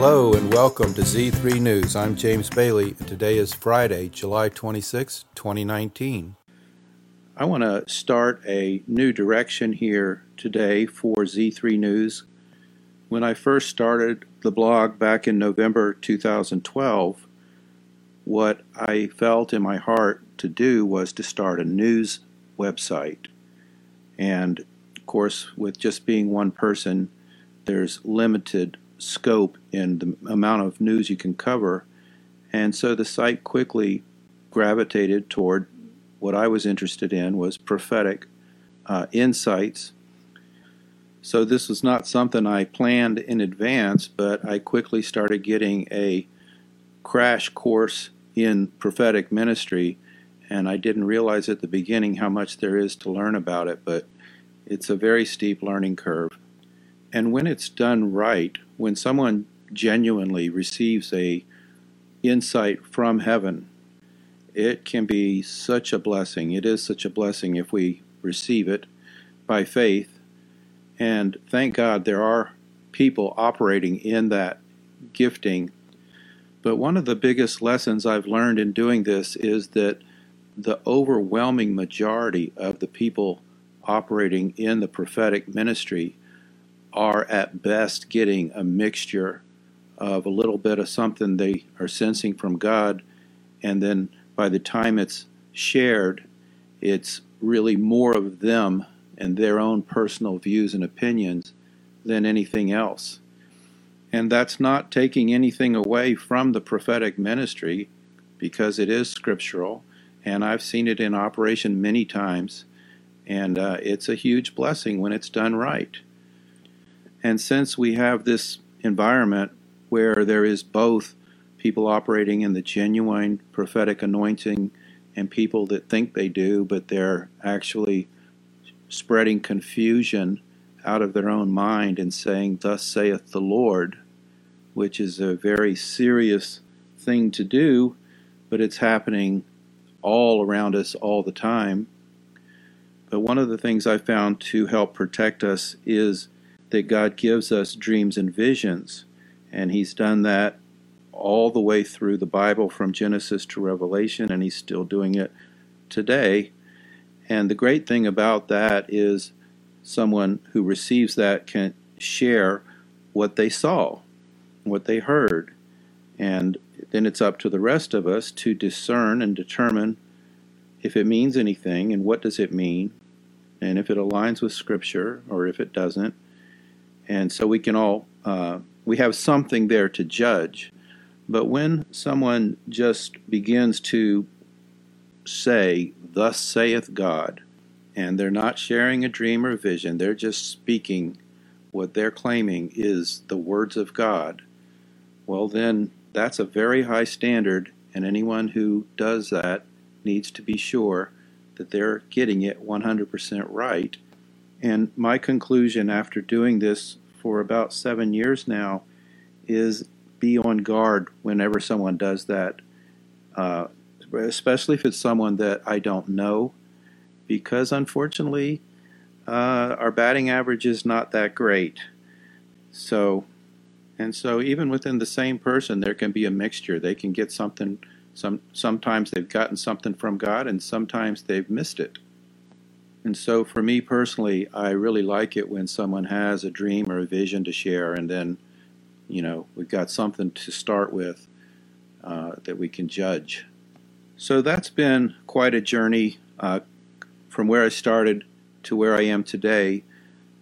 Hello and welcome to Z3 News. I'm James Bailey, and today is Friday, July 26, 2019. I want to start a new direction here today for Z3 News. When I first started the blog back in November 2012, what I felt in my heart to do was to start a news website. And of course, with just being one person, there's limited scope in the amount of news you can cover. And so the site quickly gravitated toward what I was interested in was prophetic uh, insights. So this was not something I planned in advance, but I quickly started getting a crash course in prophetic ministry, and I didn't realize at the beginning how much there is to learn about it, but it's a very steep learning curve. And when it's done right, when someone genuinely receives a insight from heaven, it can be such a blessing. It is such a blessing if we receive it by faith. And thank God there are people operating in that gifting. But one of the biggest lessons I've learned in doing this is that the overwhelming majority of the people operating in the prophetic ministry are at best getting a mixture of a little bit of something they are sensing from God, and then by the time it's shared, it's really more of them and their own personal views and opinions than anything else. And that's not taking anything away from the prophetic ministry because it is scriptural, and I've seen it in operation many times, and uh, it's a huge blessing when it's done right. And since we have this environment where there is both people operating in the genuine prophetic anointing and people that think they do, but they're actually spreading confusion out of their own mind and saying, Thus saith the Lord, which is a very serious thing to do, but it's happening all around us all the time. But one of the things I found to help protect us is that God gives us dreams and visions. And He's done that all the way through the Bible from Genesis to Revelation, and He's still doing it today. And the great thing about that is someone who receives that can share what they saw, what they heard. And then it's up to the rest of us to discern and determine if it means anything and what does it mean, and if it aligns with Scripture or if it doesn't and so we can all uh, we have something there to judge. But when someone just begins to say, "Thus saith God," and they're not sharing a dream or vision, they're just speaking what they're claiming is the words of God. Well, then that's a very high standard, and anyone who does that needs to be sure that they're getting it 100% right and my conclusion after doing this for about seven years now is be on guard whenever someone does that, uh, especially if it's someone that I don't know, because unfortunately, uh, our batting average is not that great. So, and so even within the same person, there can be a mixture. They can get something. Some sometimes they've gotten something from God, and sometimes they've missed it. And so, for me personally, I really like it when someone has a dream or a vision to share, and then, you know, we've got something to start with uh, that we can judge. So, that's been quite a journey uh, from where I started to where I am today.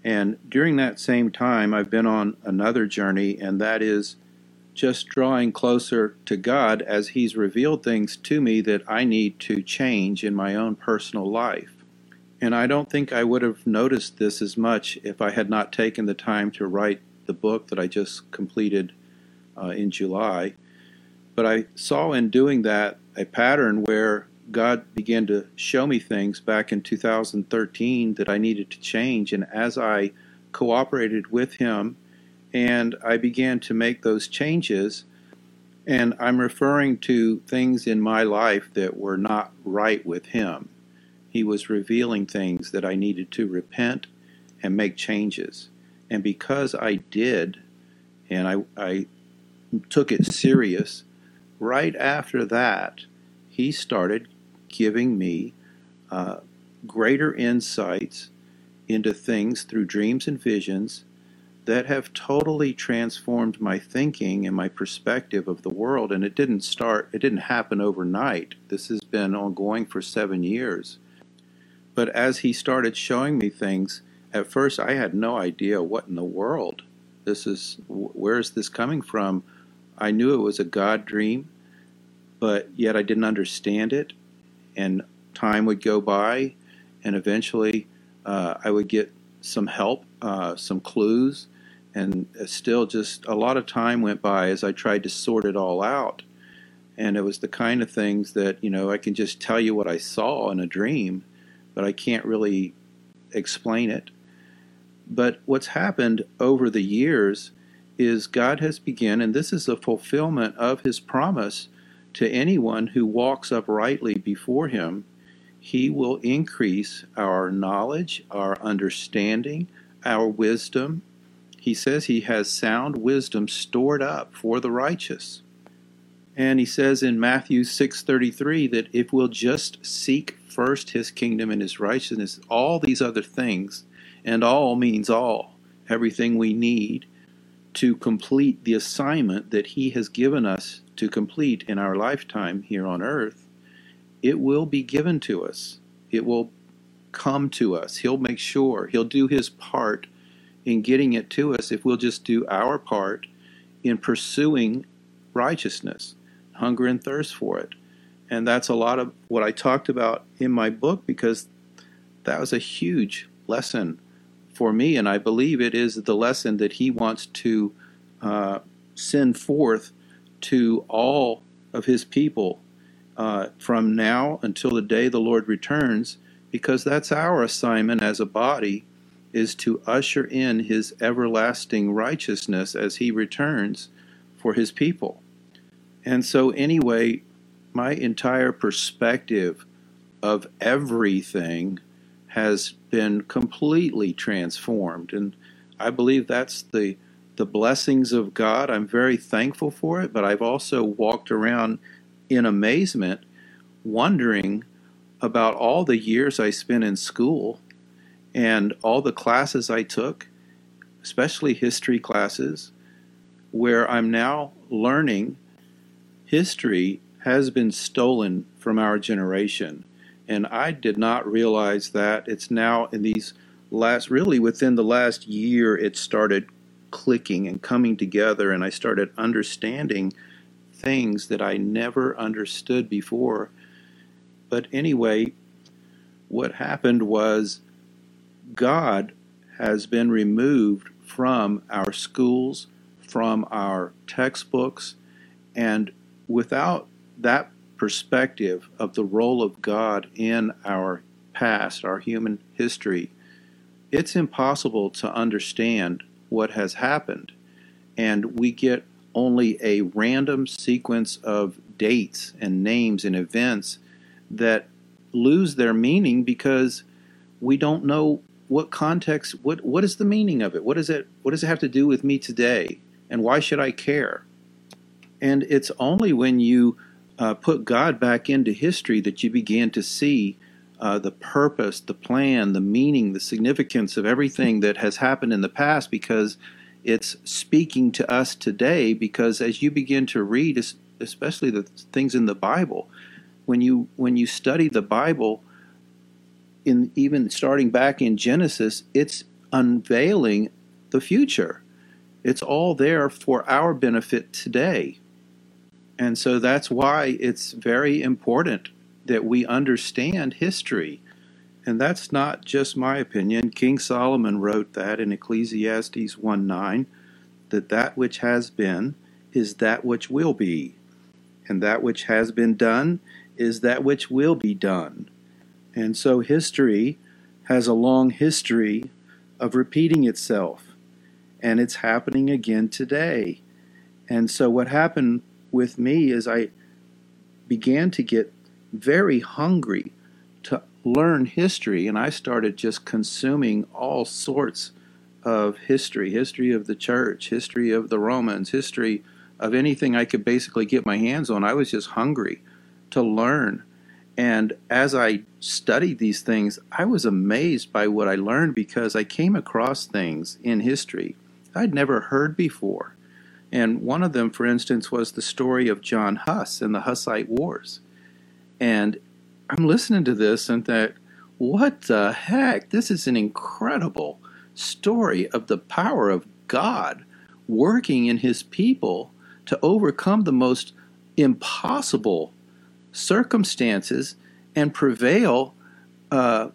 And during that same time, I've been on another journey, and that is just drawing closer to God as He's revealed things to me that I need to change in my own personal life. And I don't think I would have noticed this as much if I had not taken the time to write the book that I just completed uh, in July. But I saw in doing that a pattern where God began to show me things back in 2013 that I needed to change. And as I cooperated with Him and I began to make those changes, and I'm referring to things in my life that were not right with Him he was revealing things that I needed to repent and make changes. And because I did, and I, I took it serious, right after that, he started giving me uh, greater insights into things through dreams and visions that have totally transformed my thinking and my perspective of the world. And it didn't start, it didn't happen overnight. This has been ongoing for seven years. But as he started showing me things, at first I had no idea what in the world this is, where is this coming from? I knew it was a God dream, but yet I didn't understand it. And time would go by, and eventually uh, I would get some help, uh, some clues, and still just a lot of time went by as I tried to sort it all out. And it was the kind of things that, you know, I can just tell you what I saw in a dream, but I can't really explain it. But what's happened over the years is God has begun, and this is a fulfillment of his promise to anyone who walks uprightly before him. He will increase our knowledge, our understanding, our wisdom, he says he has sound wisdom stored up for the righteous. And he says in Matthew 6:33 that if we'll just seek first his kingdom and his righteousness, all these other things, and all means all, everything we need to complete the assignment that he has given us to complete in our lifetime here on earth, it will be given to us. It will come to us. He'll make sure, he'll do his part in getting it to us if we'll just do our part in pursuing righteousness, hunger and thirst for it. And that's a lot of what I talked about in my book because that was a huge lesson for me. And I believe it is the lesson that he wants to uh, send forth to all of his people uh, from now until the day the Lord returns, because that's our assignment as a body is to usher in his everlasting righteousness as he returns for his people. And so, anyway, my entire perspective of everything has been completely transformed. And I believe that's the, the blessings of God. I'm very thankful for it, but I've also walked around in amazement, wondering about all the years I spent in school and all the classes I took, especially history classes, where I'm now learning history has been stolen from our generation. And I did not realize that. It's now in these last, really within the last year, it started clicking and coming together, and I started understanding things that I never understood before. But anyway, what happened was God has been removed from our schools, from our textbooks, and without that perspective of the role of God in our past, our human history, it's impossible to understand what has happened. And we get only a random sequence of dates and names and events that lose their meaning because we don't know what context what what is the meaning of it? What is it what does it have to do with me today? And why should i care? And it's only when you uh, put god back into history that you begin to see uh, the purpose the plan the meaning the significance of everything that has happened in the past because it's speaking to us today because as you begin to read especially the things in the bible when you when you study the bible in even starting back in Genesis, it's unveiling the future. It's all there for our benefit today. And so that's why it's very important that we understand history. And that's not just my opinion. King Solomon wrote that in Ecclesiastes 1 9, that that which has been is that which will be, and that which has been done is that which will be done. And so history has a long history of repeating itself, and it's happening again today. And so what happened with me is I began to get very hungry to learn history, and I started just consuming all sorts of history history of the church, history of the Romans, history of anything I could basically get my hands on. I was just hungry to learn. And as I studied these things, I was amazed by what I learned because I came across things in history I'd never heard before. And one of them, for instance, was the story of John Huss and the Hussite Wars. And I'm listening to this and that, what the heck? This is an incredible story of the power of God working in his people to overcome the most impossible circumstances and prevail uh,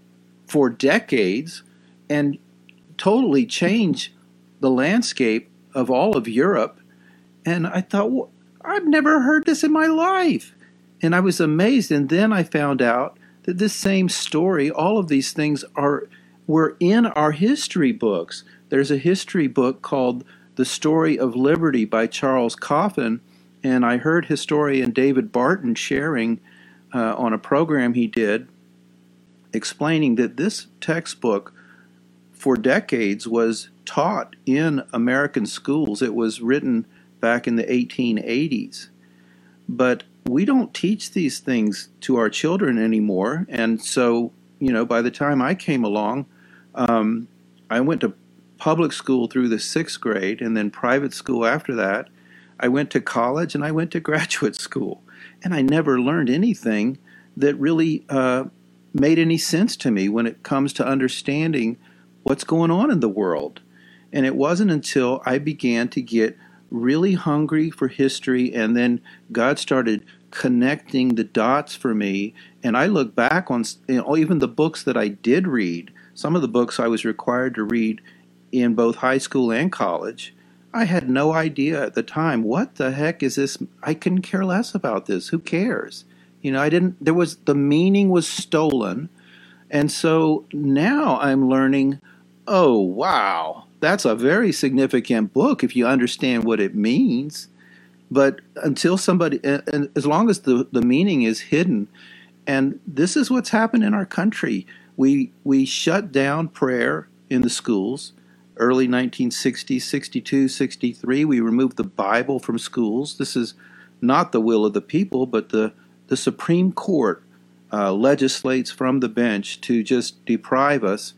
for decades and totally change the landscape of all of Europe. And I thought, well, I've never heard this in my life. And I was amazed. And then I found out that this same story, all of these things are were in our history books. There's a history book called The Story of Liberty by Charles Coffin, and I heard historian David Barton sharing uh, on a program he did explaining that this textbook for decades was taught in American schools. It was written back in the 1880s. But we don't teach these things to our children anymore. And so, you know, by the time I came along, um, I went to public school through the sixth grade and then private school after that. I went to college and I went to graduate school. And I never learned anything that really uh, made any sense to me when it comes to understanding what's going on in the world. And it wasn't until I began to get really hungry for history, and then God started connecting the dots for me. And I look back on you know, even the books that I did read, some of the books I was required to read in both high school and college. I had no idea at the time what the heck is this? I couldn't care less about this. Who cares? You know, I didn't, there was, the meaning was stolen. And so now I'm learning, oh, wow, that's a very significant book if you understand what it means. But until somebody, and as long as the, the meaning is hidden, and this is what's happened in our country. We, we shut down prayer in the schools. Early 1960s, 62, 63, we removed the Bible from schools. This is not the will of the people, but the, the Supreme Court uh, legislates from the bench to just deprive us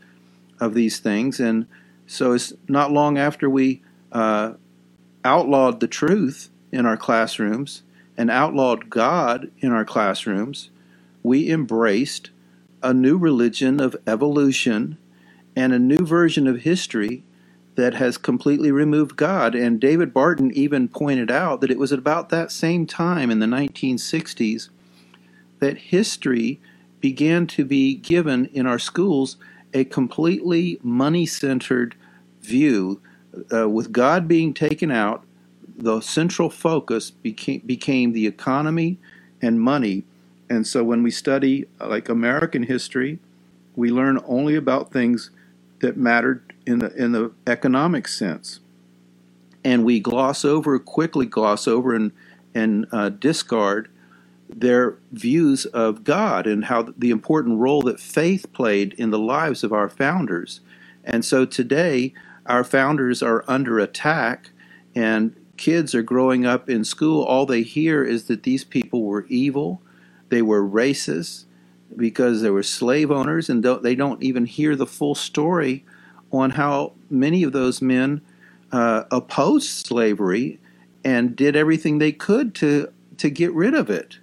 of these things. And so it's not long after we uh, outlawed the truth in our classrooms and outlawed God in our classrooms, we embraced a new religion of evolution and a new version of history that has completely removed God. And David Barton even pointed out that it was about that same time in the 1960s that history began to be given in our schools a completely money centered view, uh, with God being taken out, the central focus became, became the economy and money. And so when we study uh, like American history, we learn only about things that mattered in the in the economic sense, and we gloss over quickly, gloss over and and uh, discard their views of God and how the important role that faith played in the lives of our founders. And so today, our founders are under attack, and kids are growing up in school. All they hear is that these people were evil, they were racist because they were slave owners, and don't, they don't even hear the full story on how many of those men uh, opposed slavery and did everything they could to to get rid of it.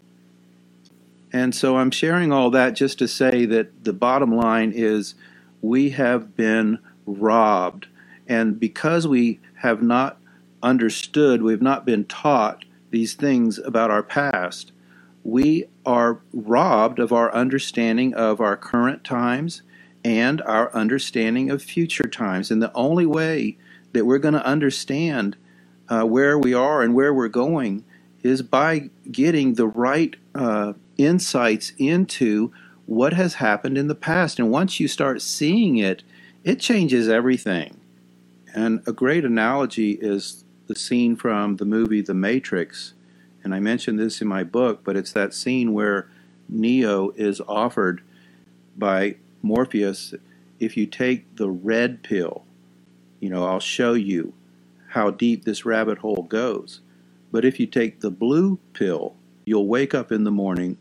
And so I'm sharing all that just to say that the bottom line is we have been robbed. And because we have not understood, we've not been taught these things about our past, we are robbed of our understanding of our current times and our understanding of future times. And the only way that we're going to understand uh, where we are and where we're going is by getting the right uh, insights into what has happened in the past. And once you start seeing it, it changes everything. And a great analogy is the scene from the movie The Matrix. And I mentioned this in my book, but it's that scene where Neo is offered by Morpheus if you take the red pill, you know, I'll show you how deep this rabbit hole goes. But if you take the blue pill, you'll wake up in the morning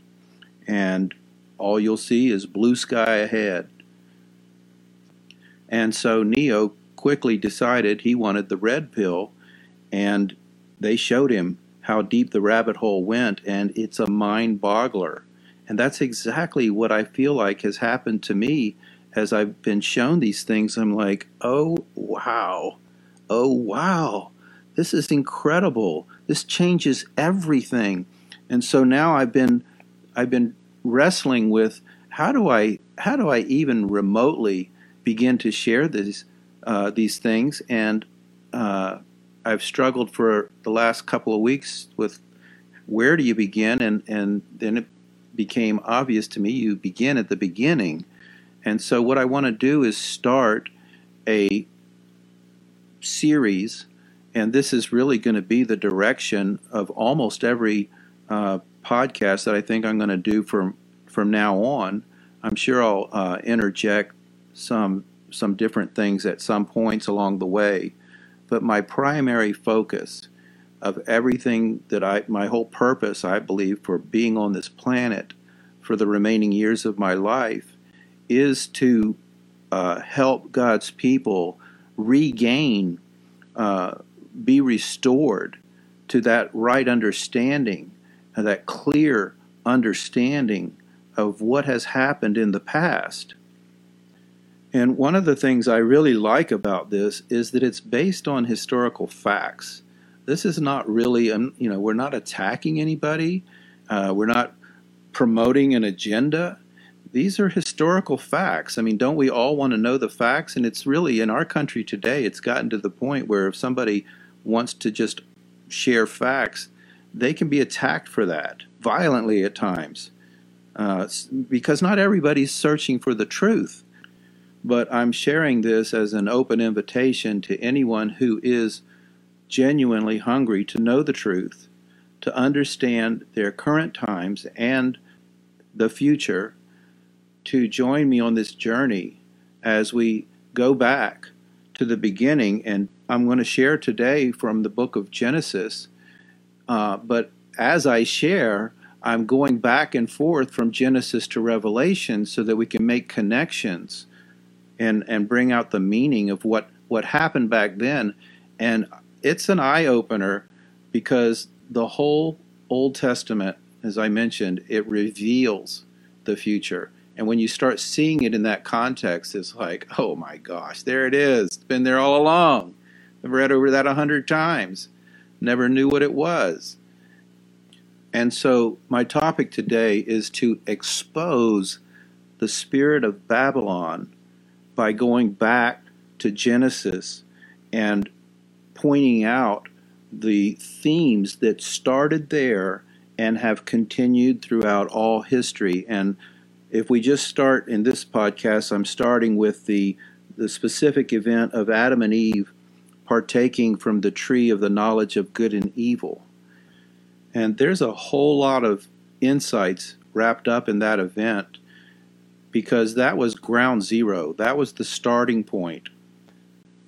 and all you'll see is blue sky ahead. And so Neo quickly decided he wanted the red pill, and they showed him how deep the rabbit hole went, and it's a mind boggler. And that's exactly what I feel like has happened to me as I've been shown these things. I'm like, oh, wow. Oh, wow. This is incredible. This changes everything. And so now I've been I've been wrestling with how do I how do I even remotely begin to share these uh, these things and uh, I've struggled for the last couple of weeks with where do you begin and and then it became obvious to me you begin at the beginning and so what I want to do is start a series and this is really going to be the direction of almost every uh, podcast that I think I'm going to do from from now on. I'm sure I'll uh, interject some some different things at some points along the way, but my primary focus of everything that I my whole purpose I believe for being on this planet for the remaining years of my life is to uh, help God's people regain, uh, be restored to that right understanding, that clear understanding of what has happened in the past. And one of the things I really like about this is that it's based on historical facts. This is not really, um, you know, we're not attacking anybody. Uh, we're not promoting an agenda. These are historical facts. I mean, don't we all want to know the facts? And it's really in our country today, it's gotten to the point where if somebody wants to just share facts, they can be attacked for that violently at times uh, because not everybody's searching for the truth. But I'm sharing this as an open invitation to anyone who is genuinely hungry to know the truth, to understand their current times and the future, to join me on this journey as we go back to the beginning. And I'm going to share today from the book of Genesis. Uh, but as I share, I'm going back and forth from Genesis to Revelation so that we can make connections and, and bring out the meaning of what, what happened back then. And it's an eye opener because the whole Old Testament, as I mentioned, it reveals the future. And when you start seeing it in that context, it's like, oh my gosh, there it is. It's been there all along. I've read over that a hundred times. Never knew what it was. And so, my topic today is to expose the spirit of Babylon by going back to Genesis and pointing out the themes that started there and have continued throughout all history. And if we just start in this podcast, I'm starting with the, the specific event of Adam and Eve partaking from the tree of the knowledge of good and evil. And there's a whole lot of insights wrapped up in that event because that was ground zero. That was the starting point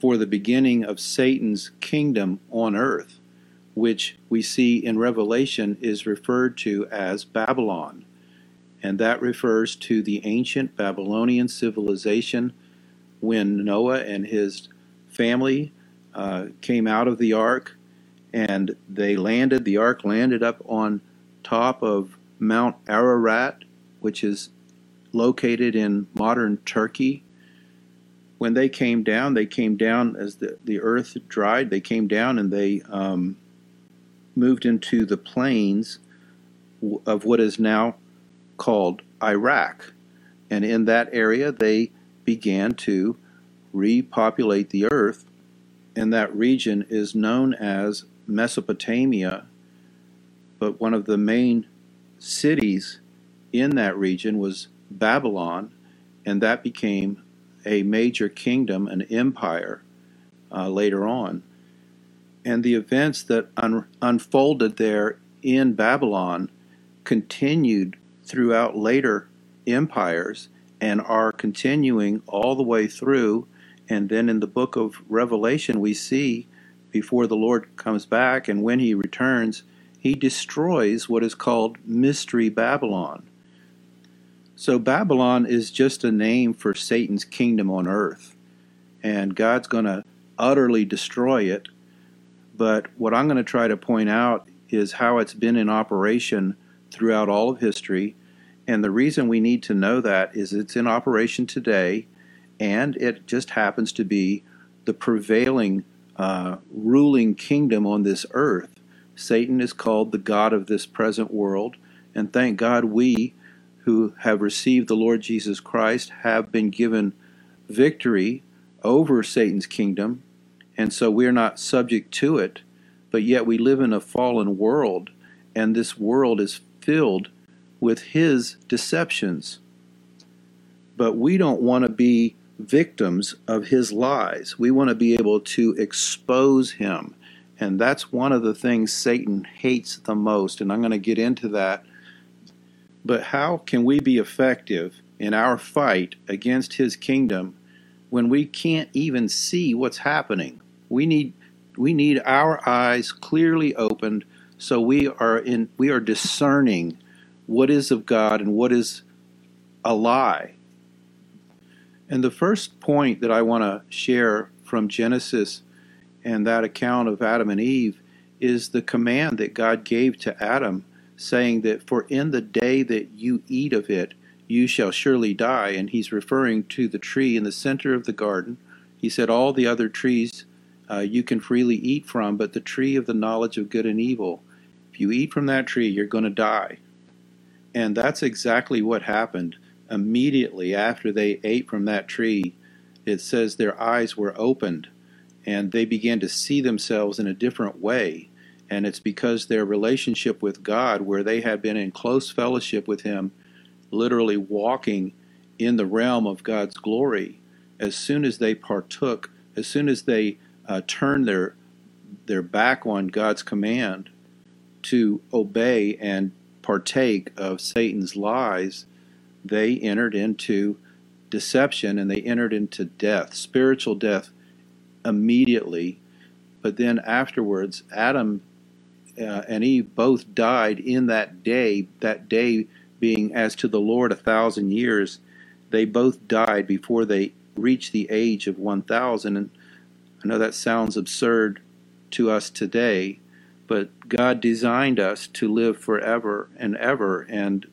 for the beginning of Satan's kingdom on earth, which we see in Revelation is referred to as Babylon. And that refers to the ancient Babylonian civilization when Noah and his family uh, came out of the ark and they landed, the ark landed up on top of Mount Ararat, which is located in modern Turkey. When they came down, they came down as the, the earth dried, they came down and they um, moved into the plains of what is now called Iraq. And in that area, they began to repopulate the earth, and that region is known as Mesopotamia, but one of the main cities in that region was Babylon, and that became a major kingdom, an empire uh, later on. And the events that un- unfolded there in Babylon continued throughout later empires and are continuing all the way through. And then in the book of Revelation, we see before the Lord comes back and when he returns, he destroys what is called Mystery Babylon. So Babylon is just a name for Satan's kingdom on earth. And God's going to utterly destroy it. But what I'm going to try to point out is how it's been in operation throughout all of history. And the reason we need to know that is it's in operation today, and it just happens to be the prevailing uh, ruling kingdom on this earth. Satan is called the God of this present world, and thank God we who have received the Lord Jesus Christ have been given victory over Satan's kingdom, and so we're not subject to it, but yet we live in a fallen world, and this world is filled with his deceptions. But we don't want to be victims of his lies. We want to be able to expose him. And that's one of the things Satan hates the most. And I'm going to get into that. But how can we be effective in our fight against his kingdom when we can't even see what's happening? We need we need our eyes clearly opened so we are in we are discerning what is of God and what is a lie. And the first point that I want to share from Genesis and that account of Adam and Eve is the command that God gave to Adam, saying that, For in the day that you eat of it, you shall surely die. And he's referring to the tree in the center of the garden. He said, All the other trees uh, you can freely eat from, but the tree of the knowledge of good and evil, if you eat from that tree, you're going to die. And that's exactly what happened. Immediately after they ate from that tree, it says their eyes were opened and they began to see themselves in a different way. And it's because their relationship with God, where they had been in close fellowship with Him, literally walking in the realm of God's glory, as soon as they partook, as soon as they uh, turned their their back on God's command, to obey and partake of Satan's lies, they entered into deception and they entered into death, spiritual death immediately. But then afterwards, Adam uh, and Eve both died in that day, that day being as to the Lord a thousand years. They both died before they reached the age of 1,000. And I know that sounds absurd to us today, but God designed us to live forever and ever, and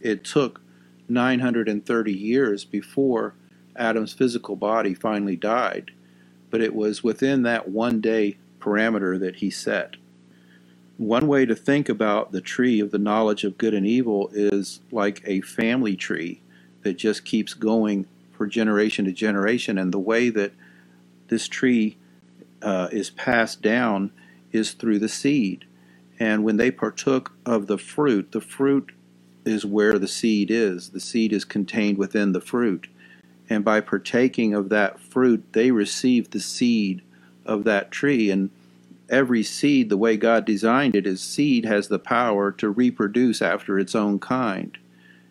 it took 930 years before Adam's physical body finally died, but it was within that one day parameter that he set. One way to think about the tree of the knowledge of good and evil is like a family tree that just keeps going for generation to generation, and the way that this tree uh, is passed down is through the seed. And when they partook of the fruit, the fruit is where the seed is. The seed is contained within the fruit. And by partaking of that fruit, they receive the seed of that tree. And every seed, the way God designed it, is seed has the power to reproduce after its own kind.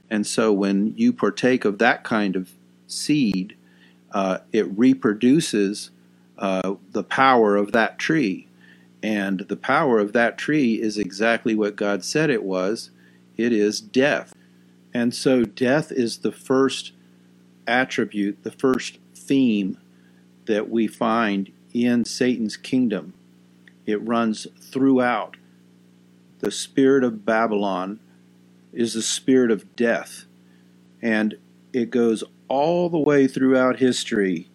And so when you partake of that kind of seed, uh, it reproduces uh, the power of that tree. And the power of that tree is exactly what God said it was it is death. And so, death is the first attribute, the first theme that we find in Satan's kingdom. It runs throughout. The spirit of Babylon is the spirit of death. And it goes all the way throughout history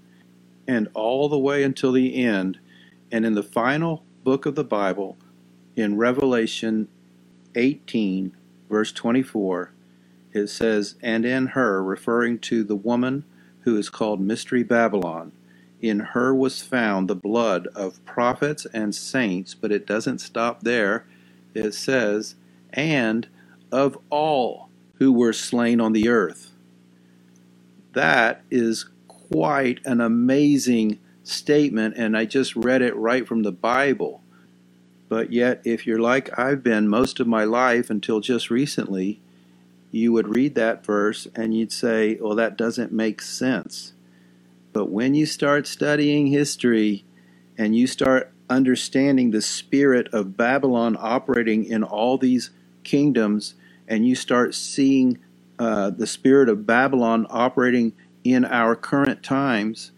and all the way until the end. And in the final book of the Bible, in Revelation 18, verse 24, it says, And in her, referring to the woman who is called Mystery Babylon, in her was found the blood of prophets and saints, but it doesn't stop there. It says, And of all who were slain on the earth. That is quite an amazing statement, and I just read it right from the Bible. But yet, if you're like I've been most of my life until just recently, you would read that verse and you'd say, well, that doesn't make sense. But when you start studying history and you start understanding the spirit of Babylon operating in all these kingdoms, and you start seeing uh, the spirit of Babylon operating in our current times,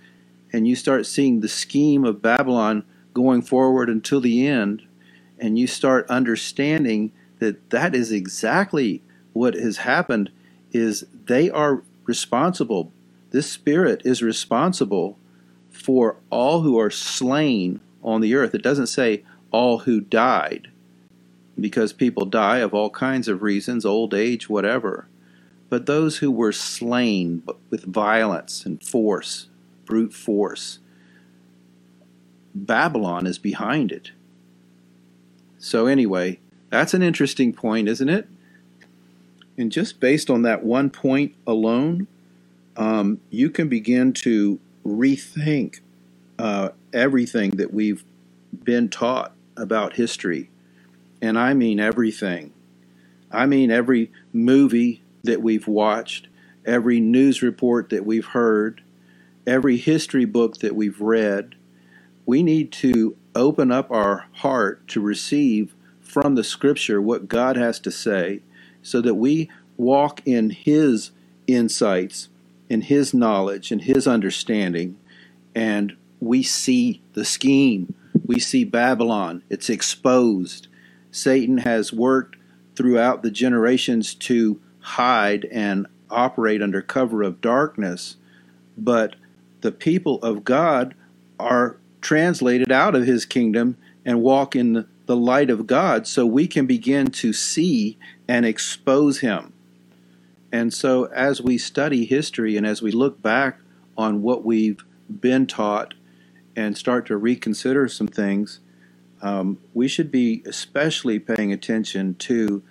and you start seeing the scheme of Babylon going forward until the end, and you start understanding that that is exactly what has happened is they are responsible this spirit is responsible for all who are slain on the earth it doesn't say all who died because people die of all kinds of reasons old age whatever but those who were slain with violence and force brute force Babylon is behind it. So, anyway, that's an interesting point, isn't it? And just based on that one point alone, um, you can begin to rethink uh, everything that we've been taught about history. And I mean everything. I mean every movie that we've watched, every news report that we've heard, every history book that we've read, we need to open up our heart to receive from the scripture what God has to say so that we walk in His insights, in His knowledge, in His understanding, and we see the scheme. We see Babylon, it's exposed. Satan has worked throughout the generations to hide and operate under cover of darkness, but the people of God are translated out of his kingdom and walk in the light of God so we can begin to see and expose him. And so, as we study history and as we look back on what we've been taught and start to reconsider some things, um, we should be especially paying attention to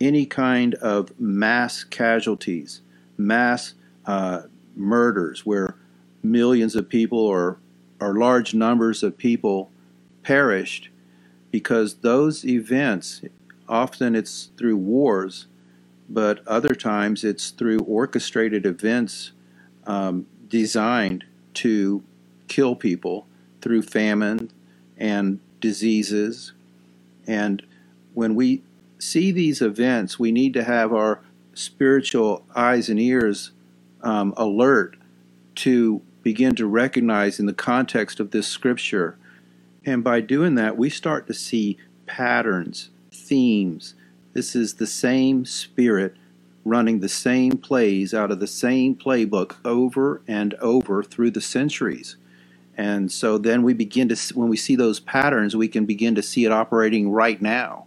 any kind of mass casualties, mass uh, murders, where millions of people or or large numbers of people perished because those events often it's through wars but other times it's through orchestrated events um, designed to kill people through famine and diseases and when we see these events we need to have our spiritual eyes and ears um, alert to begin to recognize in the context of this scripture. And by doing that, we start to see patterns, themes. This is the same spirit running the same plays out of the same playbook over and over through the centuries. And so then we begin to, when we see those patterns, we can begin to see it operating right now.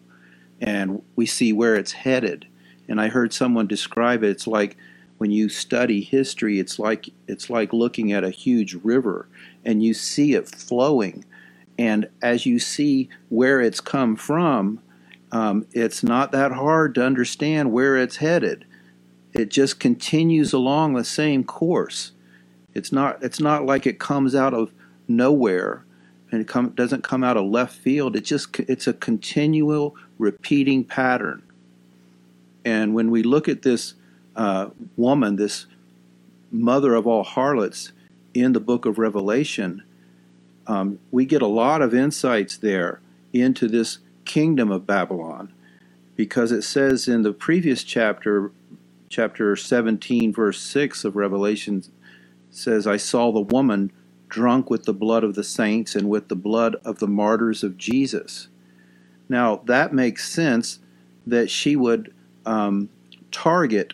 And we see where it's headed. And I heard someone describe it, it's like when you study history, it's like it's like looking at a huge river and you see it flowing. And as you see where it's come from, um, it's not that hard to understand where it's headed. It just continues along the same course. It's not it's not like it comes out of nowhere and it come, doesn't come out of left field. It just it's a continual repeating pattern. And when we look at this uh, woman, this mother of all harlots in the book of Revelation, um, we get a lot of insights there into this kingdom of Babylon because it says in the previous chapter, chapter 17, verse 6 of Revelation, says, I saw the woman drunk with the blood of the saints and with the blood of the martyrs of Jesus. Now, that makes sense that she would um, target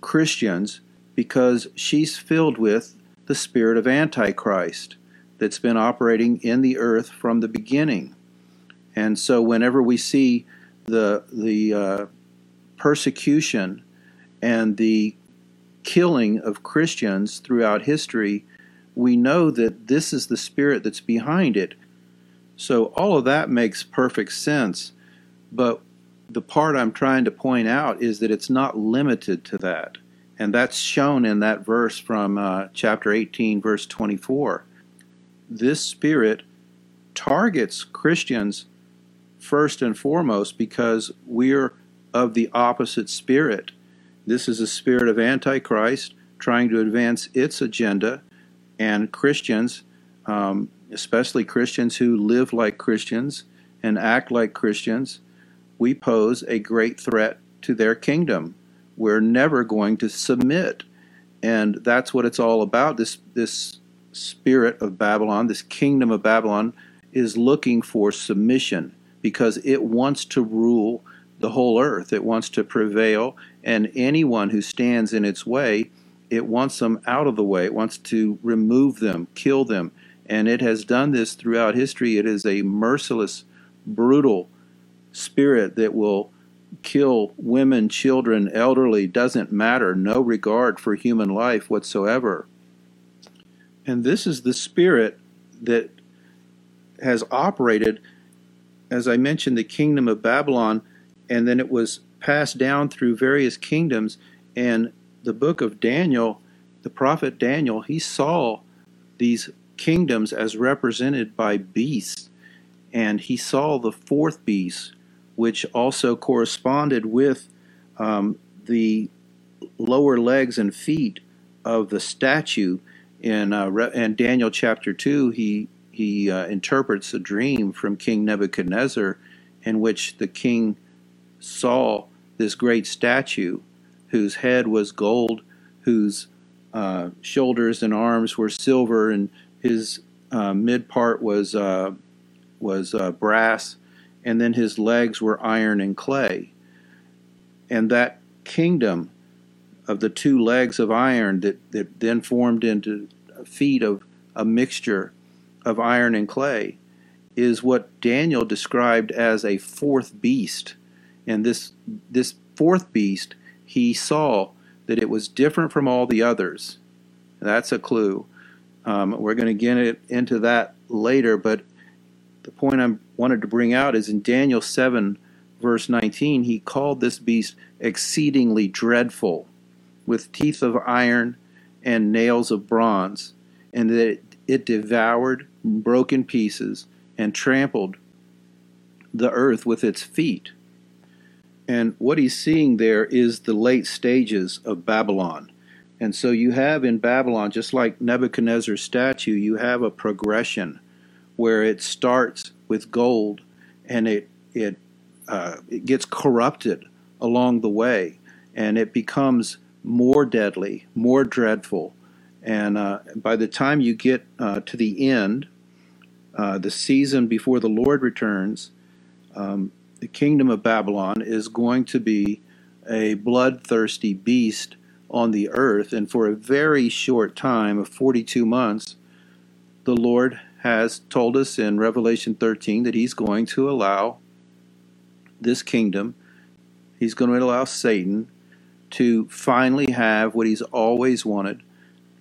Christians because she's filled with the spirit of Antichrist that's been operating in the earth from the beginning. And so, whenever we see the the uh, persecution and the killing of Christians throughout history, we know that this is the spirit that's behind it. So, all of that makes perfect sense. But the part I'm trying to point out is that it's not limited to that. And that's shown in that verse from uh, chapter 18, verse 24. This spirit targets Christians first and foremost because we're of the opposite spirit. This is a spirit of Antichrist trying to advance its agenda, and Christians um, especially Christians who live like Christians and act like Christians, we pose a great threat to their kingdom. We're never going to submit. And that's what it's all about. This this spirit of Babylon, this kingdom of Babylon, is looking for submission because it wants to rule the whole earth. It wants to prevail, and anyone who stands in its way, it wants them out of the way. It wants to remove them, kill them. And it has done this throughout history. It is a merciless, brutal spirit that will kill women, children, elderly, doesn't matter, no regard for human life whatsoever. And this is the spirit that has operated, as I mentioned, the kingdom of Babylon, and then it was passed down through various kingdoms. And the book of Daniel, the prophet Daniel, he saw these kingdoms as represented by beasts. And he saw the fourth beast, which also corresponded with um, the lower legs and feet of the statue. In, uh, in Daniel chapter 2, he, he uh, interprets a dream from King Nebuchadnezzar in which the king saw this great statue whose head was gold, whose uh, shoulders and arms were silver, and his uh, mid part was, uh, was uh, brass and then his legs were iron and clay. And that kingdom of the two legs of iron that, that then formed into feet of a mixture of iron and clay is what Daniel described as a fourth beast. And this this fourth beast, he saw that it was different from all the others. That's a clue. Um, we're going to get into that later, but the point I wanted to bring out is in Daniel 7, verse 19, he called this beast exceedingly dreadful, with teeth of iron and nails of bronze, and that it devoured, broke in pieces, and trampled the earth with its feet. And what he's seeing there is the late stages of Babylon. And so you have in Babylon, just like Nebuchadnezzar's statue, you have a progression where it starts with gold and it it uh, it gets corrupted along the way and it becomes more deadly, more dreadful. And uh, by the time you get uh, to the end, uh, the season before the Lord returns, um, the kingdom of Babylon is going to be a bloodthirsty beast on the earth. And for a very short time of 42 months, the Lord has told us in Revelation 13 that he's going to allow this kingdom, he's going to allow Satan to finally have what he's always wanted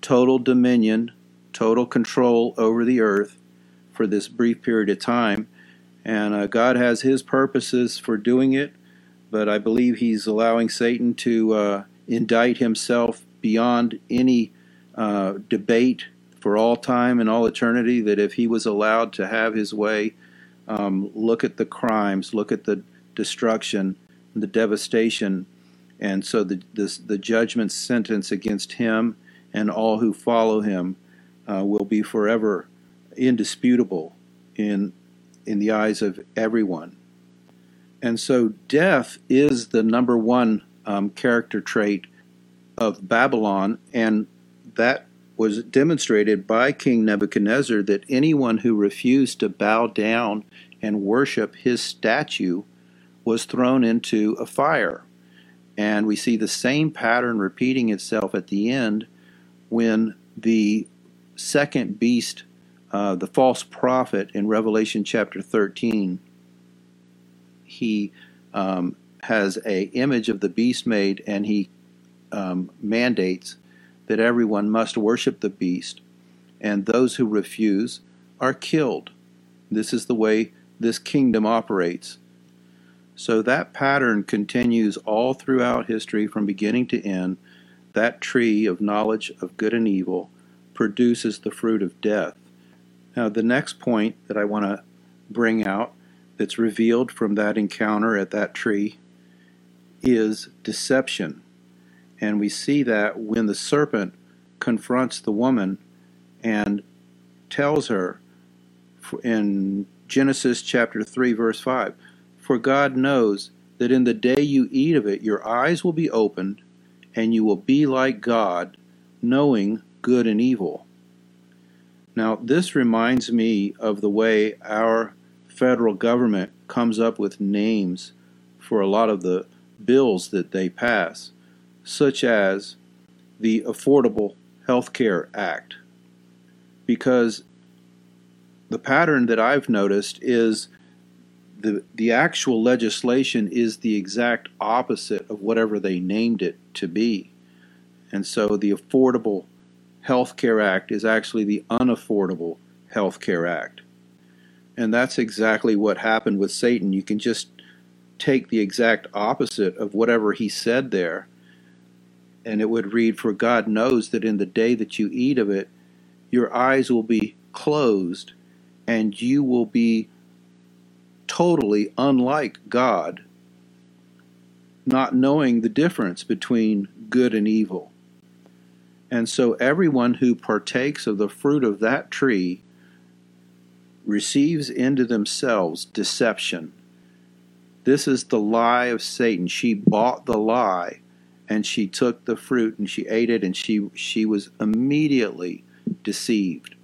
total dominion, total control over the earth for this brief period of time. And uh, God has his purposes for doing it, but I believe he's allowing Satan to uh, indict himself beyond any uh, debate for all time and all eternity that if he was allowed to have his way, um, look at the crimes, look at the destruction, the devastation, and so the this, the judgment sentence against him and all who follow him uh, will be forever indisputable in in the eyes of everyone. And so death is the number one um, character trait of Babylon, and that was demonstrated by King Nebuchadnezzar that anyone who refused to bow down and worship his statue was thrown into a fire. And we see the same pattern repeating itself at the end when the second beast, uh, the false prophet in Revelation chapter 13, he um, has a image of the beast made and he um, mandates that everyone must worship the beast, and those who refuse are killed. This is the way this kingdom operates. So that pattern continues all throughout history from beginning to end. That tree of knowledge of good and evil produces the fruit of death. Now, the next point that I want to bring out that's revealed from that encounter at that tree is deception. And we see that when the serpent confronts the woman and tells her in Genesis chapter 3, verse 5. For God knows that in the day you eat of it, your eyes will be opened, and you will be like God, knowing good and evil. Now, this reminds me of the way our federal government comes up with names for a lot of the bills that they pass, such as the Affordable Health Care Act. Because the pattern that I've noticed is the the actual legislation is the exact opposite of whatever they named it to be. And so the Affordable Health Care Act is actually the Unaffordable Health Care Act. And that's exactly what happened with Satan. You can just take the exact opposite of whatever he said there, and it would read, For God knows that in the day that you eat of it, your eyes will be closed, and you will be totally unlike God, not knowing the difference between good and evil. And so everyone who partakes of the fruit of that tree receives into themselves deception. This is the lie of Satan. She bought the lie and she took the fruit and she ate it and she she was immediately deceived.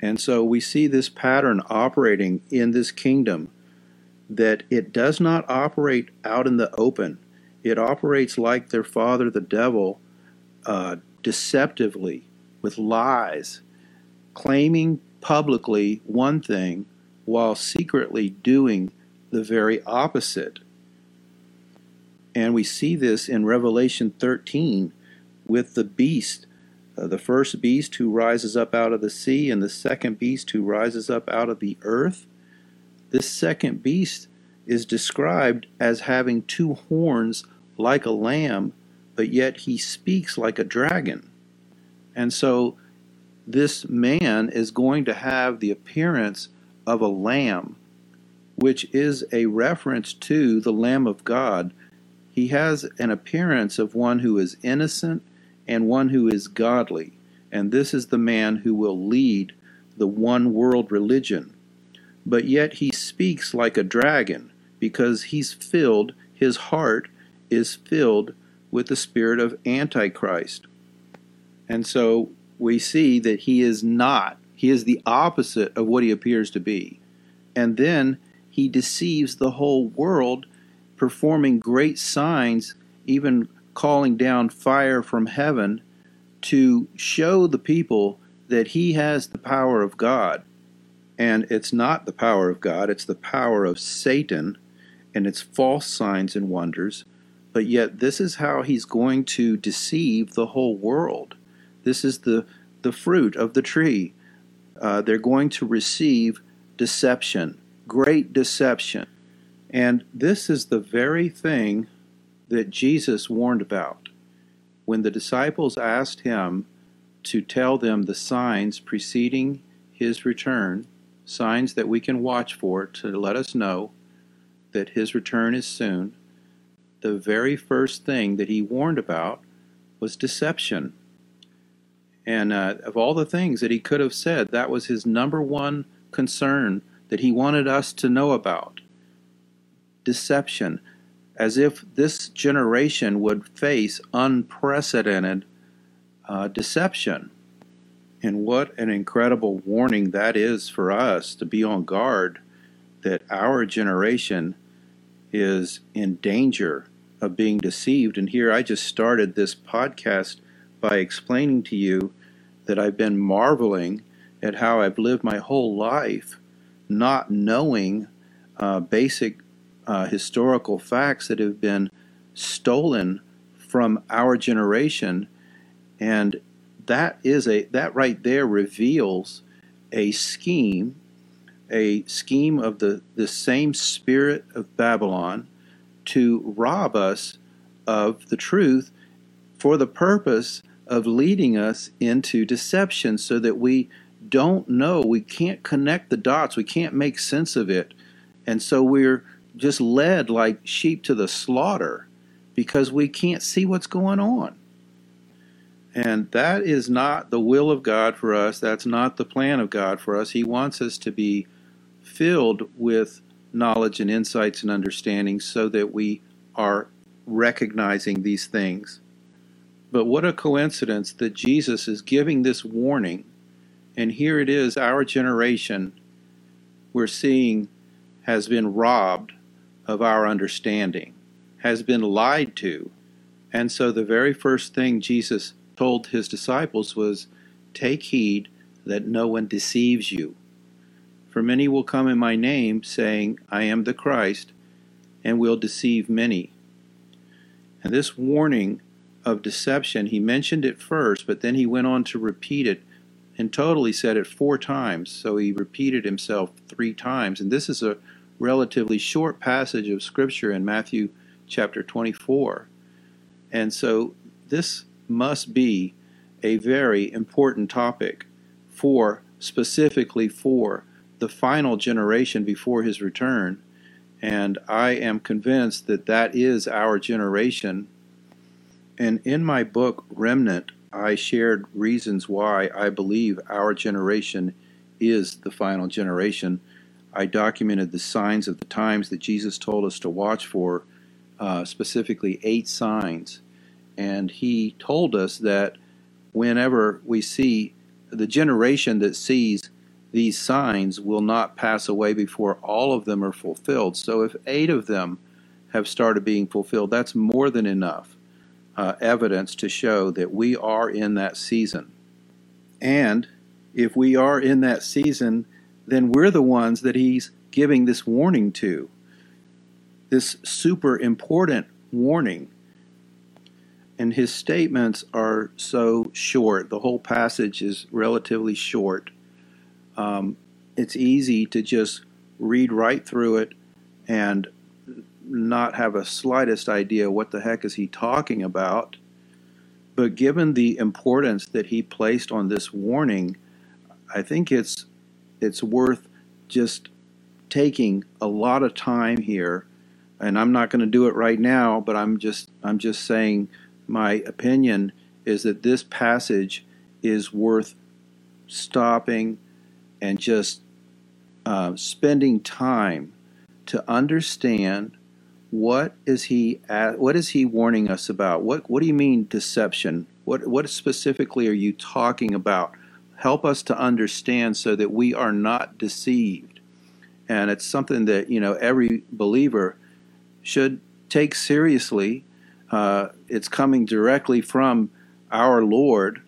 And so we see this pattern operating in this kingdom that it does not operate out in the open. It operates like their father, the devil, uh, deceptively with lies, claiming publicly one thing while secretly doing the very opposite. And we see this in Revelation 13 with the beast uh, the first beast who rises up out of the sea, and the second beast who rises up out of the earth. This second beast is described as having two horns like a lamb, but yet he speaks like a dragon. And so this man is going to have the appearance of a lamb, which is a reference to the Lamb of God. He has an appearance of one who is innocent and one who is godly, and this is the man who will lead the one world religion. But yet he speaks like a dragon, because he's filled, his heart is filled with the spirit of Antichrist. And so we see that he is not, he is the opposite of what he appears to be. And then he deceives the whole world, performing great signs, even calling down fire from heaven to show the people that he has the power of God. And it's not the power of God, it's the power of Satan and it's false signs and wonders. But yet, this is how he's going to deceive the whole world. This is the, the fruit of the tree. Uh, they're going to receive deception, great deception. And this is the very thing that Jesus warned about. When the disciples asked him to tell them the signs preceding his return, signs that we can watch for to let us know that his return is soon, the very first thing that he warned about was deception. And uh, of all the things that he could have said, that was his number one concern that he wanted us to know about deception as if this generation would face unprecedented uh, deception. And what an incredible warning that is for us to be on guard that our generation is in danger of being deceived. And here I just started this podcast by explaining to you that I've been marveling at how I've lived my whole life not knowing uh, basic uh, historical facts that have been stolen from our generation, and that is a that right there reveals a scheme, a scheme of the the same spirit of Babylon to rob us of the truth for the purpose of leading us into deception so that we don't know, we can't connect the dots, we can't make sense of it. And so we're just led like sheep to the slaughter because we can't see what's going on. And that is not the will of God for us. That's not the plan of God for us. He wants us to be filled with knowledge and insights and understanding so that we are recognizing these things. But what a coincidence that Jesus is giving this warning. And here it is, our generation, we're seeing, has been robbed of our understanding, has been lied to. And so the very first thing Jesus told his disciples was, Take heed that no one deceives you. For many will come in my name, saying, I am the Christ, and will deceive many. And this warning of deception, he mentioned it first, but then he went on to repeat it. In total, he said it four times, so he repeated himself three times. And this is a relatively short passage of Scripture in Matthew chapter 24. And so this must be a very important topic for specifically for the final generation before his return. And I am convinced that that is our generation. And in my book, Remnant, I shared reasons why I believe our generation is the final generation. I documented the signs of the times that Jesus told us to watch for, uh, specifically eight signs. And he told us that whenever we see the generation that sees these signs will not pass away before all of them are fulfilled. So if eight of them have started being fulfilled, that's more than enough uh, evidence to show that we are in that season. And if we are in that season, then we're the ones that he's giving this warning to. This super important warning. And his statements are so short. The whole passage is relatively short um, it's easy to just read right through it and not have a slightest idea what the heck is he talking about. But given the importance that he placed on this warning, I think it's it's worth just taking a lot of time here. And I'm not going to do it right now, but I'm just I'm just saying my opinion is that this passage is worth stopping and just uh, spending time to understand what is he at, what is he warning us about? What what do you mean deception? What what specifically are you talking about? Help us to understand so that we are not deceived. And it's something that you know every believer should take seriously. Uh, it's coming directly from our lord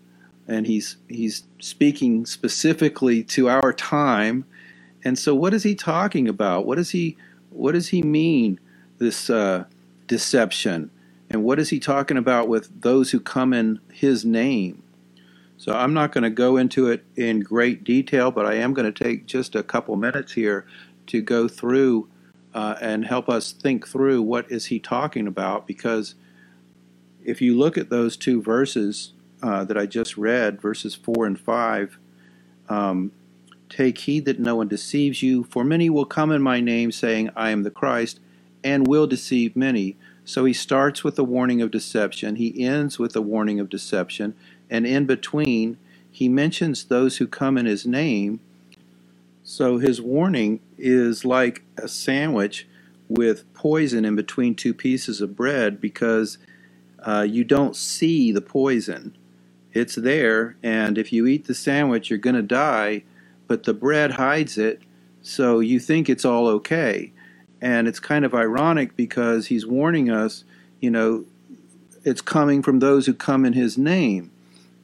and he's he's speaking specifically to our time. And so, what is he talking about? What does he what does he mean? This uh, deception, and what is he talking about with those who come in his name? So I'm not going to go into it in great detail, but I am going to take just a couple minutes here to go through uh, and help us think through what is he talking about because if you look at those two verses uh, that I just read, verses 4 and 5, um, take heed that no one deceives you, for many will come in my name, saying, I am the Christ, and will deceive many. So he starts with a warning of deception, he ends with a warning of deception, and in between, he mentions those who come in his name. So his warning is like a sandwich with poison in between two pieces of bread because uh, you don't see the poison. It's there, and if you eat the sandwich, you're going to die, but the bread hides it, so you think it's all okay. And it's kind of ironic because he's warning us, you know, it's coming from those who come in his name.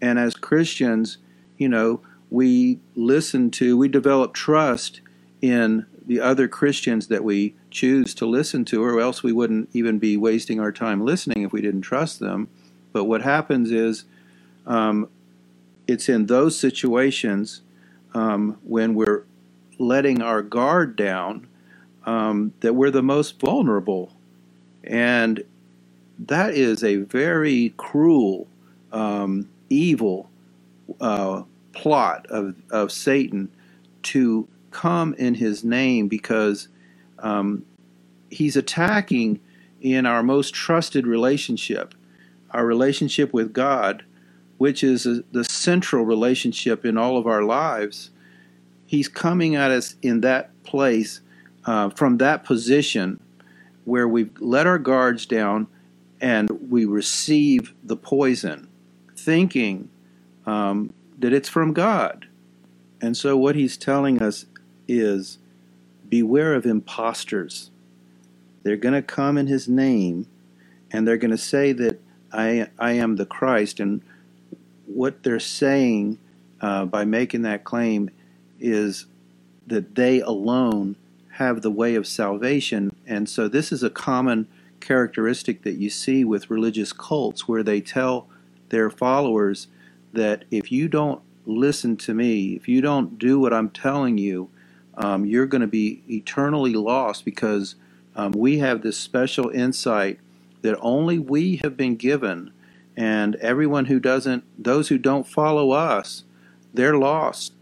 And as Christians, you know, we listen to, we develop trust in the other Christians that we choose to listen to, or else we wouldn't even be wasting our time listening if we didn't trust them. But what happens is um, it's in those situations um, when we're letting our guard down um, that we're the most vulnerable. And that is a very cruel, um, evil uh, plot of, of Satan to come in his name because um, he's attacking in our most trusted relationship, our relationship with God which is a, the central relationship in all of our lives, he's coming at us in that place uh, from that position where we've let our guards down and we receive the poison, thinking um, that it's from God. And so, what he's telling us is beware of impostors. They're going to come in his name and they're going to say that I, I am the Christ. And what they're saying uh, by making that claim is that they alone have the way of salvation. And so, this is a common characteristic that you see with religious cults where they tell their followers that if you don't listen to me, if you don't do what I'm telling you, um, you're going to be eternally lost because um, we have this special insight that only we have been given, and everyone who doesn't, those who don't follow us, they're lost.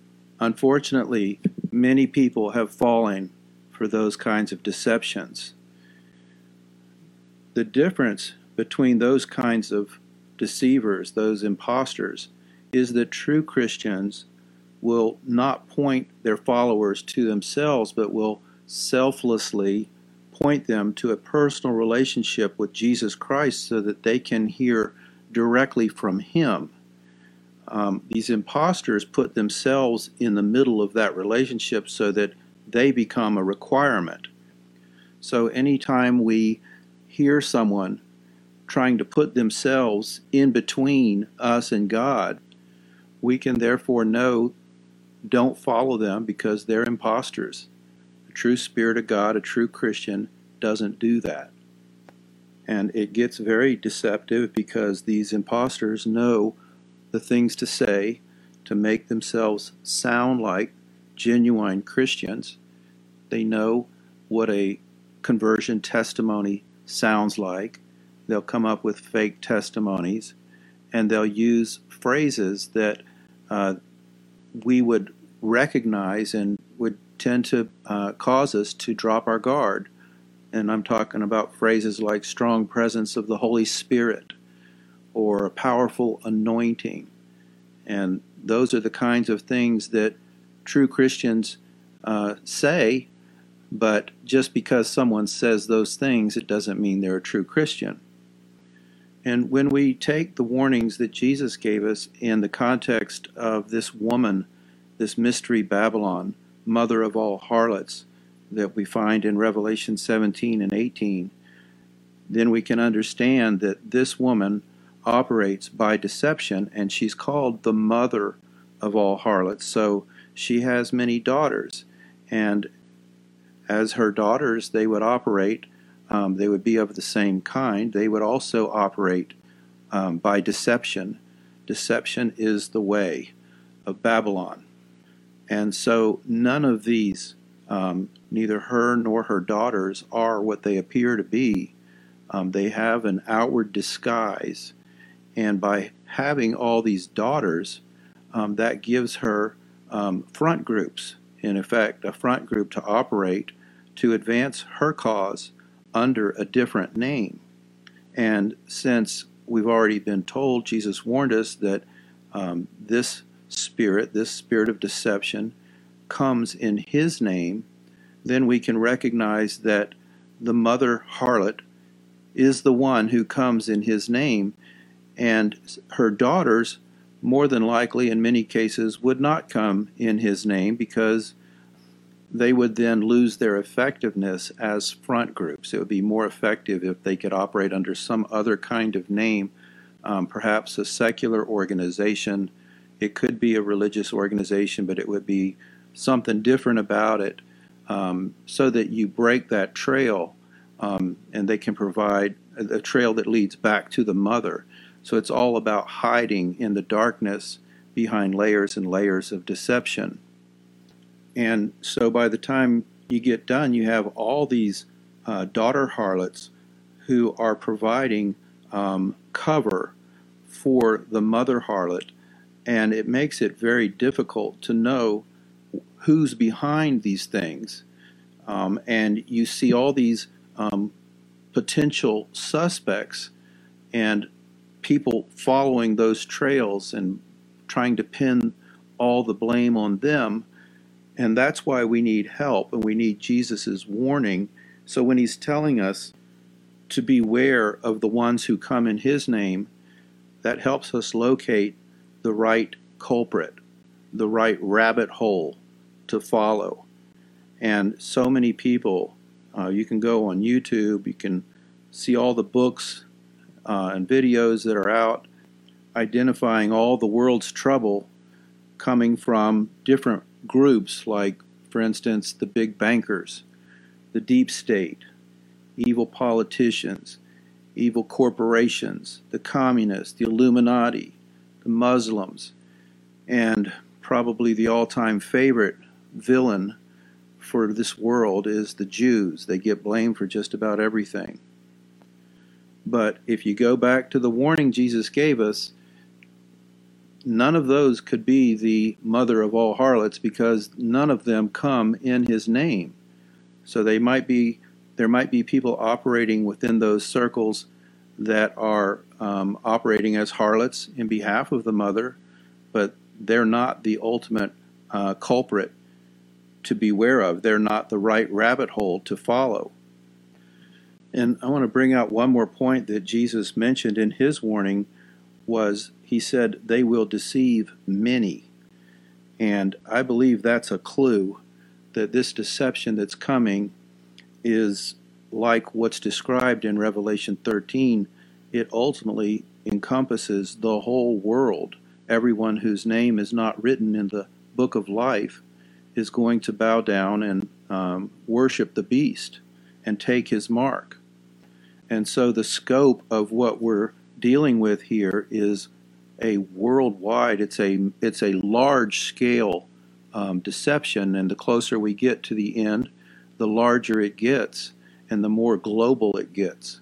Unfortunately, many people have fallen for those kinds of deceptions. The difference between those kinds of deceivers, those impostors, is that true Christians will not point their followers to themselves, but will selflessly point them to a personal relationship with Jesus Christ so that they can hear directly from Him. Um, these imposters put themselves in the middle of that relationship so that they become a requirement. So, anytime we hear someone trying to put themselves in between us and God, we can therefore know don't follow them because they're imposters. A true Spirit of God, a true Christian, doesn't do that. And it gets very deceptive because these imposters know the things to say to make themselves sound like genuine Christians. They know what a conversion testimony sounds like. They'll come up with fake testimonies and they'll use phrases that uh, we would recognize and would tend to uh, cause us to drop our guard. And I'm talking about phrases like strong presence of the Holy Spirit or a powerful anointing. And those are the kinds of things that true Christians uh, say, but just because someone says those things, it doesn't mean they're a true Christian. And when we take the warnings that Jesus gave us in the context of this woman, this mystery Babylon, mother of all harlots, that we find in Revelation 17 and 18, then we can understand that this woman operates by deception and she's called the mother of all harlots. So she has many daughters, and as her daughters, they would operate um, they would be of the same kind. They would also operate um, by deception. Deception is the way of Babylon. And so none of these, um, neither her nor her daughters, are what they appear to be. Um, they have an outward disguise. And by having all these daughters, um, that gives her um, front groups, in effect, a front group to operate to advance her cause under a different name. And since we've already been told, Jesus warned us that um, this spirit, this spirit of deception, comes in his name, then we can recognize that the mother harlot is the one who comes in his name, and her daughters, more than likely in many cases, would not come in his name because they would then lose their effectiveness as front groups. It would be more effective if they could operate under some other kind of name, um, perhaps a secular organization. It could be a religious organization, but it would be something different about it um, so that you break that trail um, and they can provide a, trail that leads back to the mother. So it's all about hiding in the darkness behind layers and layers of deception. And so by the time you get done, you have all these uh, daughter harlots who are providing um, cover for the mother harlot. And it makes it very difficult to know who's behind these things. Um, and you see all these um, potential suspects, and people following those trails and trying to pin all the blame on them. And that's why we need help and we need Jesus' warning. So when he's telling us to beware of the ones who come in his name, that helps us locate the right culprit, the right rabbit hole to follow. And so many people, uh, you can go on YouTube, you can see all the books uh, and videos that are out identifying all the world's trouble coming from different groups, like, for instance, the big bankers, the deep state, evil politicians, evil corporations, the communists, the Illuminati, the Muslims, and probably the all time favorite villain for this world is the Jews. They get blamed for just about everything. But if you go back to the warning Jesus gave us, none of those could be the mother of all harlots because none of them come in his name. So they might be there might be people operating within those circles that are um, operating as harlots in behalf of the mother, but they're not the ultimate uh, culprit to beware of. They're not the right rabbit hole to follow. And I want to bring out one more point that Jesus mentioned in his warning was he said they will deceive many. And I believe that's a clue that this deception that's coming is like what's described in Revelation 13. It ultimately encompasses the whole world. Everyone whose name is not written in the book of life is going to bow down and um, worship the beast and take his mark. And so the scope of what we're dealing with here is a worldwide, it's a, it's a large scale um, deception, and the closer we get to the end, the larger it gets and the more global it gets.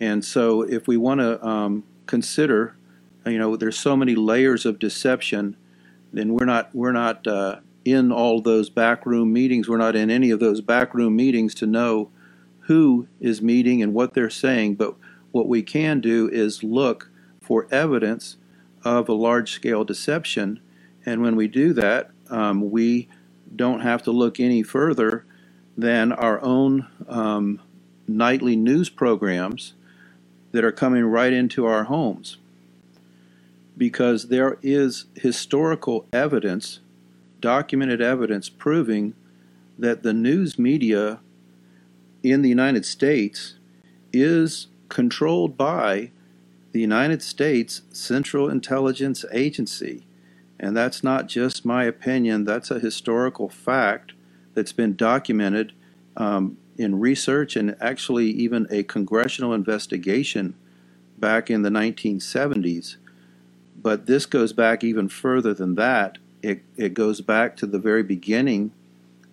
And so, if we want to um, consider, you know, there's so many layers of deception, then we're not we're not uh, in all those backroom meetings. We're not in any of those backroom meetings to know who is meeting and what they're saying. But what we can do is look for evidence of a large scale deception. And when we do that, um, we don't have to look any further than our own um, nightly news programs that are coming right into our homes. Because there is historical evidence, documented evidence, proving that the news media in the United States is controlled by the United States Central Intelligence Agency. And that's not just my opinion, that's a historical fact that's been documented um, in research and actually even a congressional investigation back in the 1970s. But this goes back even further than that. It, it goes back to the very beginning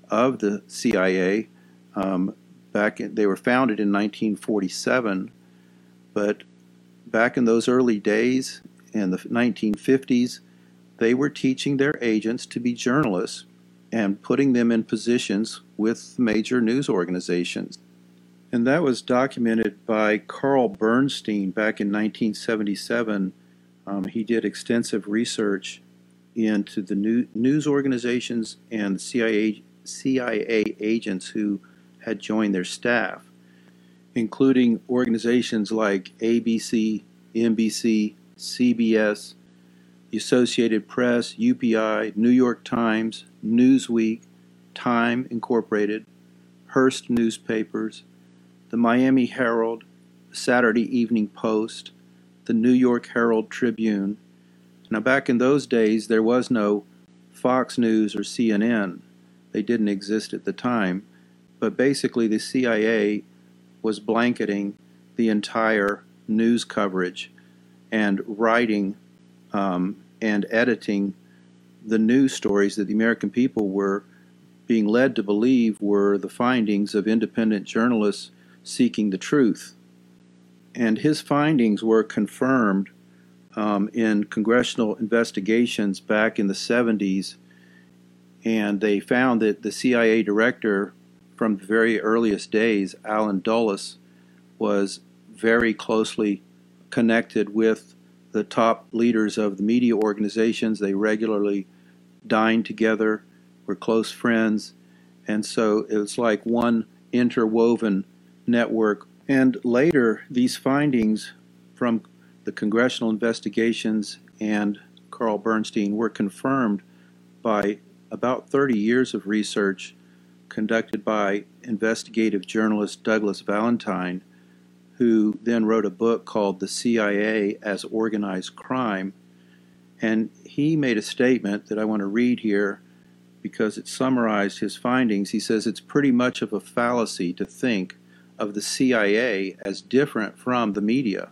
of the CIA. Um, back in, they were founded in 1947, but back in those early days in the 1950s, they were teaching their agents to be journalists and putting them in positions with major news organizations. And that was documented by Carl Bernstein back in 1977. Um, he did extensive research into the new, news organizations and CIA, CIA agents who had joined their staff, including organizations like ABC, NBC, CBS, the Associated Press, UPI, New York Times, Newsweek, Time Incorporated, Hearst Newspapers, the Miami Herald, Saturday Evening Post, the New York Herald Tribune. Now, back in those days, there was no Fox News or CNN. They didn't exist at the time. But basically, the CIA was blanketing the entire news coverage and writing um, and editing the news stories that the American people were being led to believe were the findings of independent journalists seeking the truth. And his findings were confirmed um, in congressional investigations back in the 70s. And they found that the CIA director from the very earliest days, Allen Dulles, was very closely connected with the top leaders of the media organizations. They regularly dined together, were close friends, and so it was like one interwoven network. And later, these findings from the congressional investigations and Carl Bernstein were confirmed by about 30 years of research conducted by investigative journalist Douglas Valentine, who then wrote a book called The CIA as Organized Crime. And he made a statement that I want to read here because it summarized his findings. He says it's pretty much of a fallacy to think of the CIA as different from the media.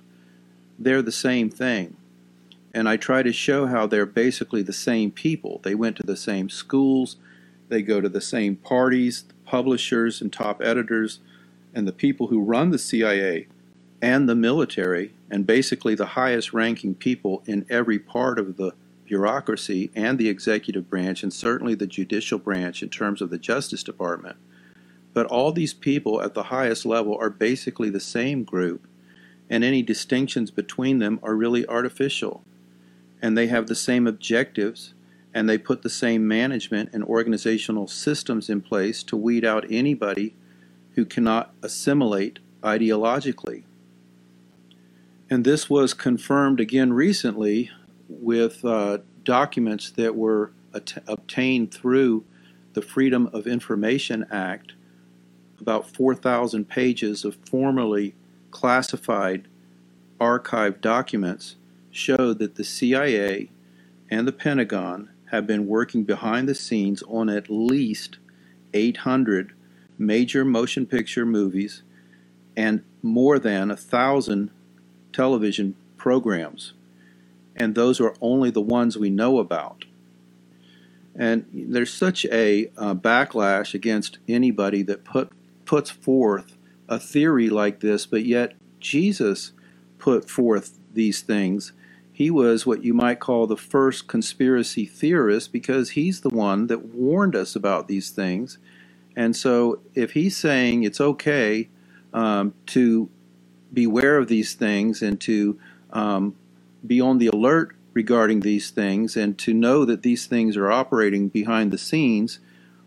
They're the same thing. And I try to show how they're basically the same people. They went to the same schools, they go to the same parties, the publishers and top editors, and the people who run the CIA and the military, and basically the highest ranking people in every part of the bureaucracy and the executive branch, and certainly the judicial branch in terms of the Justice Department. But all these people at the highest level are basically the same group, and any distinctions between them are really artificial. And they have the same objectives, and they put the same management and organizational systems in place to weed out anybody who cannot assimilate ideologically. And this was confirmed again recently with uh, documents that were at- obtained through the Freedom of Information Act, about 4,000 pages of formerly classified archived documents showed that the CIA and the Pentagon have been working behind the scenes on at least 800 major motion picture movies and more than a thousand television programs and those are only the ones we know about. And there's such a uh, backlash against anybody that put puts forth a theory like this, but yet Jesus put forth these things. He was what you might call the first conspiracy theorist because he's the one that warned us about these things. And so, if he's saying it's okay um, to beware of these things and to um, be on the alert regarding these things and to know that these things are operating behind the scenes,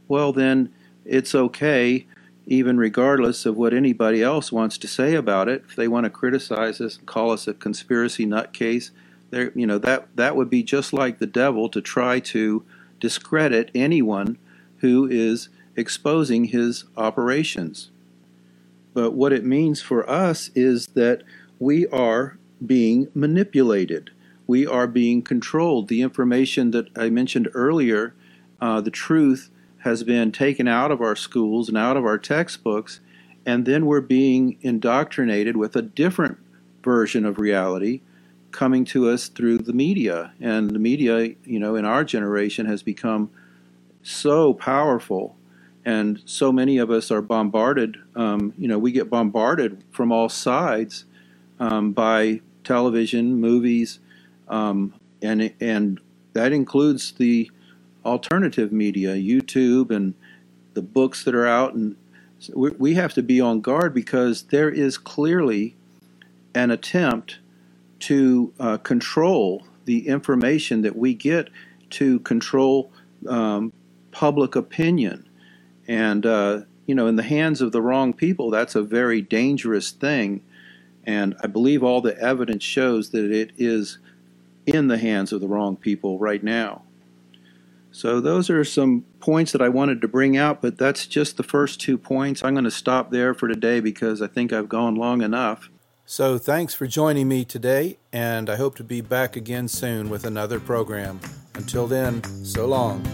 well, then it's okay, even regardless of what anybody else wants to say about it. If they want to criticize us and call us a conspiracy nutcase, there, you know that that would be just like the devil to try to discredit anyone who is exposing his operations. But what it means for us is that we are being manipulated. We are being controlled. The information that I mentioned earlier, uh, the truth, has been taken out of our schools and out of our textbooks, and then we're being indoctrinated with a different version of reality coming to us through the media. And the media, you know, in our generation has become so powerful, and so many of us are bombarded. Um, you know, we get bombarded from all sides um, by television, movies, um, and and that includes the alternative media, YouTube, and the books that are out. And we, have to be on guard because there is clearly an attempt to uh, control the information that we get to control um, public opinion. And, uh, you know, in the hands of the wrong people, that's a very dangerous thing. And I believe all the evidence shows that it is in the hands of the wrong people right now. So, those are some points that I wanted to bring out, but that's just the first two points. I'm going to stop there for today because I think I've gone long enough. So, thanks for joining me today, and I hope to be back again soon with another program. Until then, so long.